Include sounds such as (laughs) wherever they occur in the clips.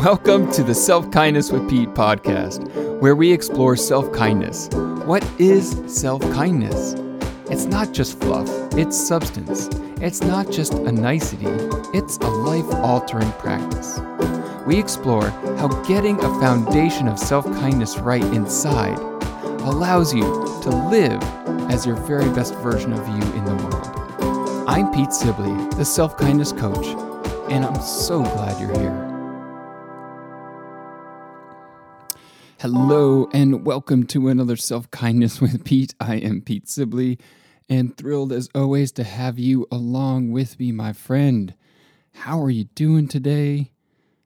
Welcome to the Self Kindness with Pete podcast, where we explore self kindness. What is self kindness? It's not just fluff, it's substance. It's not just a nicety, it's a life altering practice. We explore how getting a foundation of self kindness right inside allows you to live as your very best version of you in the world. I'm Pete Sibley, the self kindness coach, and I'm so glad you're here. Hello, and welcome to another Self Kindness with Pete. I am Pete Sibley, and thrilled as always to have you along with me, my friend. How are you doing today?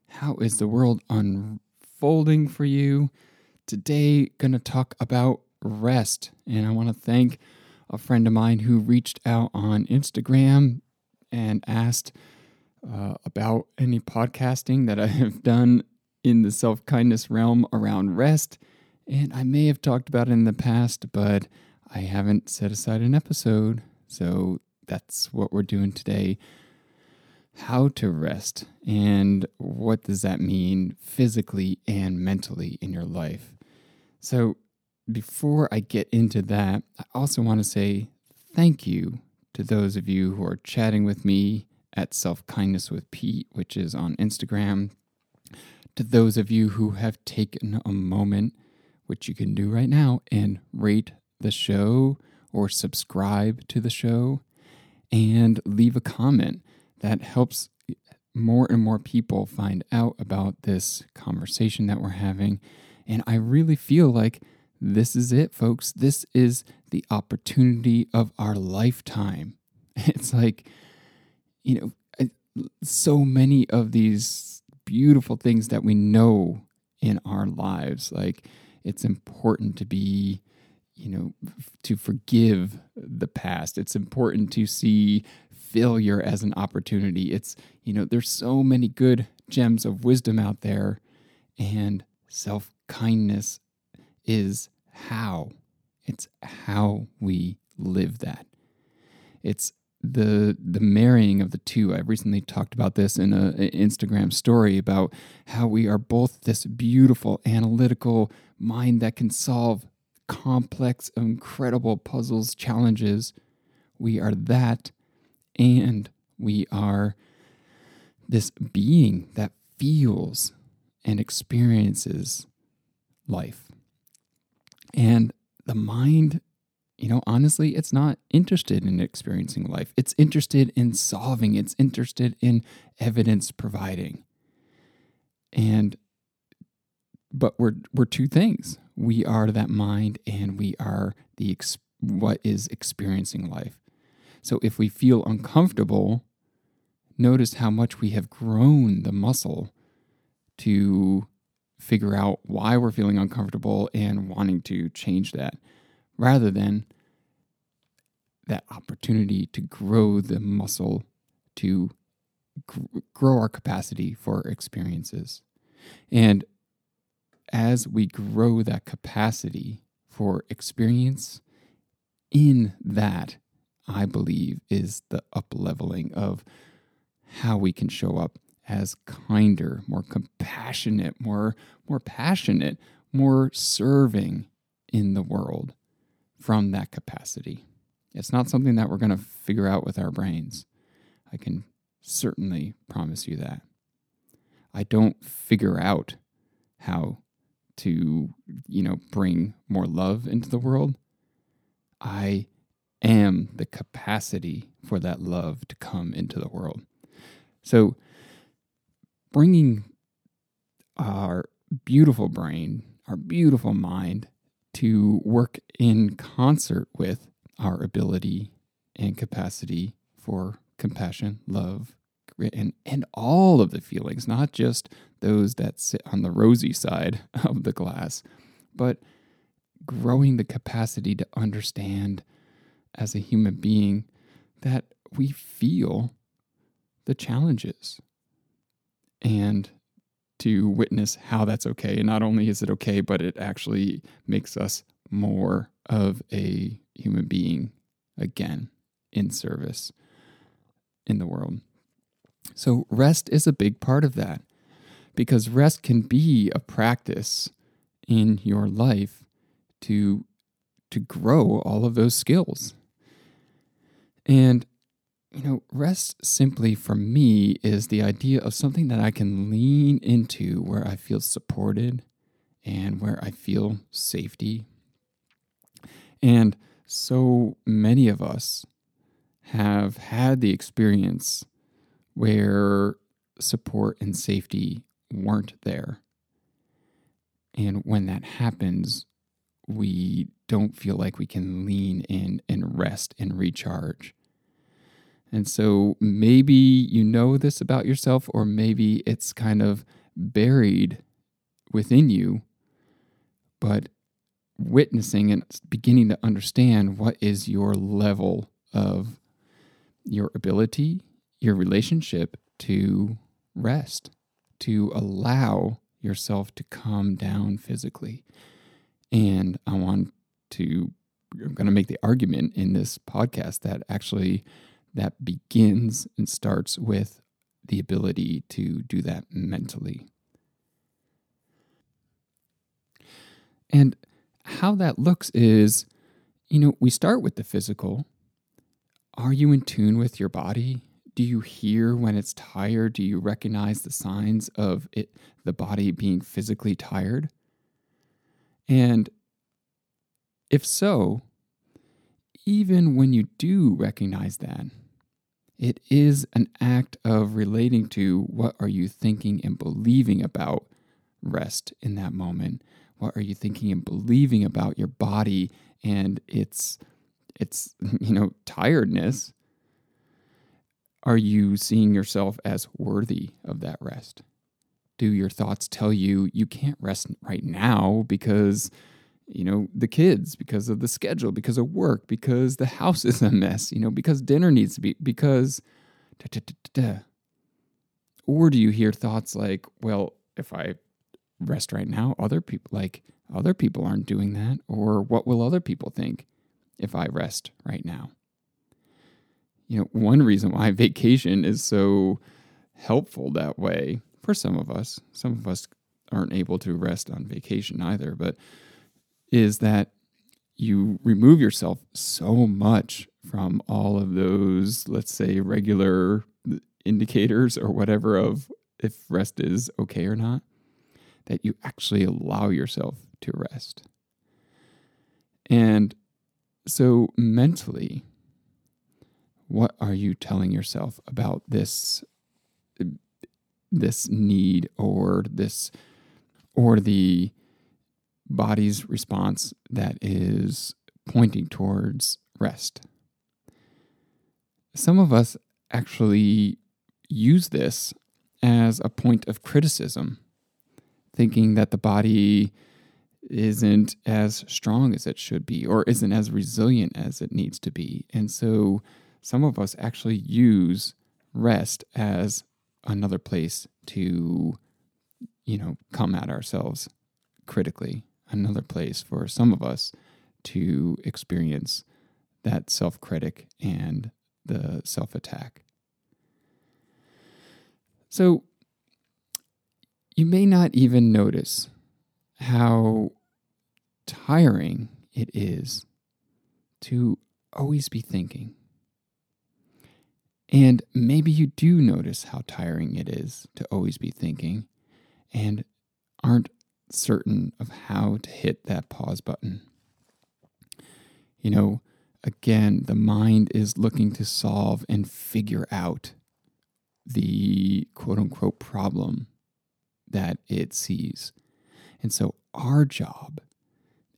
How is the world unfolding for you? Today, gonna talk about rest, and I want to thank a friend of mine who reached out on Instagram and asked uh, about any podcasting that I have done in the self kindness realm around rest. And I may have talked about it in the past, but I haven't set aside an episode. So that's what we're doing today. How to rest and what does that mean physically and mentally in your life? So, before I get into that, I also want to say thank you to those of you who are chatting with me at Self Kindness with Pete, which is on Instagram to those of you who have taken a moment, which you can do right now, and rate the show or subscribe to the show and leave a comment. That helps more and more people find out about this conversation that we're having. And I really feel like this is it, folks. This is the opportunity of our lifetime. (laughs) It's like, you know, so many of these beautiful things that we know in our lives. Like it's important to be, you know, to forgive the past. It's important to see failure as an opportunity. It's, you know, there's so many good gems of wisdom out there, and self kindness is how. It's how we live that. It's the the marrying of the two. I recently talked about this in a, an Instagram story about how we are both this beautiful analytical mind that can solve complex, incredible puzzles, challenges. We are that, and we are this being that feels and experiences life. And the mind you know, honestly, it's not interested in experiencing life. It's interested in solving, it's interested in evidence providing. And but we're we're two things. We are that mind and we are the ex- what is experiencing life. So if we feel uncomfortable, notice how much we have grown the muscle to figure out why we're feeling uncomfortable and wanting to change that rather than that opportunity to grow the muscle to gr- grow our capacity for experiences. And as we grow that capacity for experience, in that, I believe, is the up leveling of how we can show up as kinder, more compassionate, more, more passionate, more serving in the world from that capacity. It's not something that we're going to figure out with our brains. I can certainly promise you that. I don't figure out how to, you know, bring more love into the world. I am the capacity for that love to come into the world. So, bringing our beautiful brain, our beautiful mind to work in concert with our ability and capacity for compassion, love, and, and all of the feelings, not just those that sit on the rosy side (laughs) of the glass, but growing the capacity to understand as a human being that we feel the challenges and to witness how that's okay. And not only is it okay, but it actually makes us more of a human being again in service in the world. So, rest is a big part of that. because rest can be a practice in your life to to grow all of those skills. And you know, rest simply for me is the idea of something that I can lean into where I feel supported and where I feel safety. And so many of us have had the experience where support and safety weren't there. And when that happens, we don't feel like we can lean in and rest and recharge. And so maybe you know this about yourself, or maybe it's kind of buried within you, but witnessing and beginning to understand what is your level of your ability, your relationship to rest, to allow yourself to calm down physically. And I want to, I'm going to make the argument in this podcast that actually that begins and starts with the ability to do that mentally. And how that looks is, you know, we start with the physical. Are you in tune with your body? Do you hear when it's tired? Do you recognize the signs of it, the body being physically tired? And if so, even when you do recognize that, it is an act of relating to what are you thinking and believing about rest in that moment. What are you thinking and believing about your body and its its (laughs) you know tiredness? Are you seeing yourself as worthy of that rest? Do your thoughts tell you you can't rest right now because you know, the kids, because of the schedule, because of work, because the house (laughs) is a mess, you know, because dinner needs to be, because. Da, da, da, or do you hear thoughts like, well, if I rest right now, other people, like, other people aren't doing that? Or what will other people think if I rest right now? You know, one reason why (laughs) vacation is so helpful that way for some of us, some of us aren't able to rest on vacation either, but is that you remove yourself so much from all of those, let's say, regular indicators or whatever of if rest is okay or not, that you actually allow yourself to rest. And so, mentally, what are you telling yourself about this this need or this or the body's response that is pointing towards rest. Some of us actually use this as a point of criticism, thinking that the body isn't as strong as it should be or isn't as resilient as it needs to be. And so some of us actually use rest as another place to, you know, come at ourselves critically another place for some of us to experience that self critic and the self attack. So you may not even notice how tiring it is to always be thinking. And maybe you do notice how tiring it is to always be thinking and aren't certain of how to hit that pause button. You know, again, the mind is looking to solve and figure out the quote unquote problem that it sees. And so our job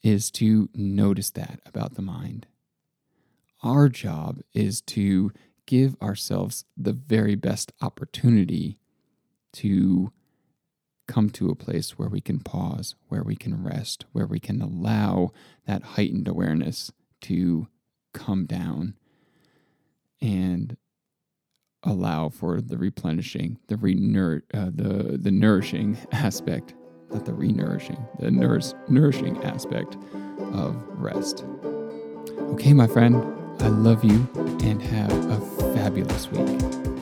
is to notice that about the mind. Our job is to give ourselves the very best opportunity to come to a place where we can pause, where we can rest, where we can allow that heightened awareness to come down and allow for the replenishing, the renour- uh, the the nourishing aspect, not the renourishing, the nourish- nourishing aspect of rest. Okay, my friend, I love you and have a fabulous week.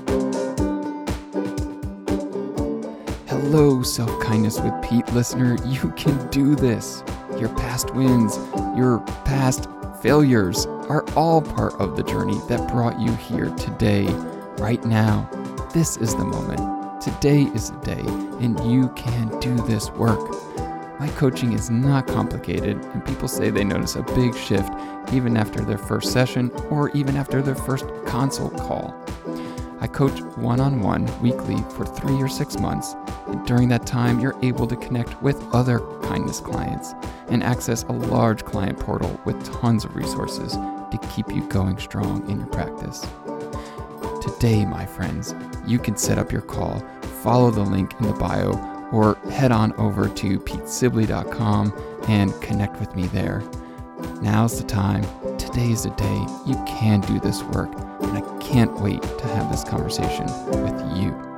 Hello, Self Kindness with Pete listener. You can do this. Your past wins, your past failures are all part of the journey that brought you here today, right now. This is the moment. Today is the day, and you can do this work. My coaching is not complicated, and people say they notice a big shift even after their first session or even after their first consult call. I coach one on one weekly for three or six months, and during that time, you're able to connect with other kindness clients and access a large client portal with tons of resources to keep you going strong in your practice. Today, my friends, you can set up your call, follow the link in the bio, or head on over to petesibley.com and connect with me there. Now's the time. Today is the day you can do this work, and I can't wait to have this conversation with you.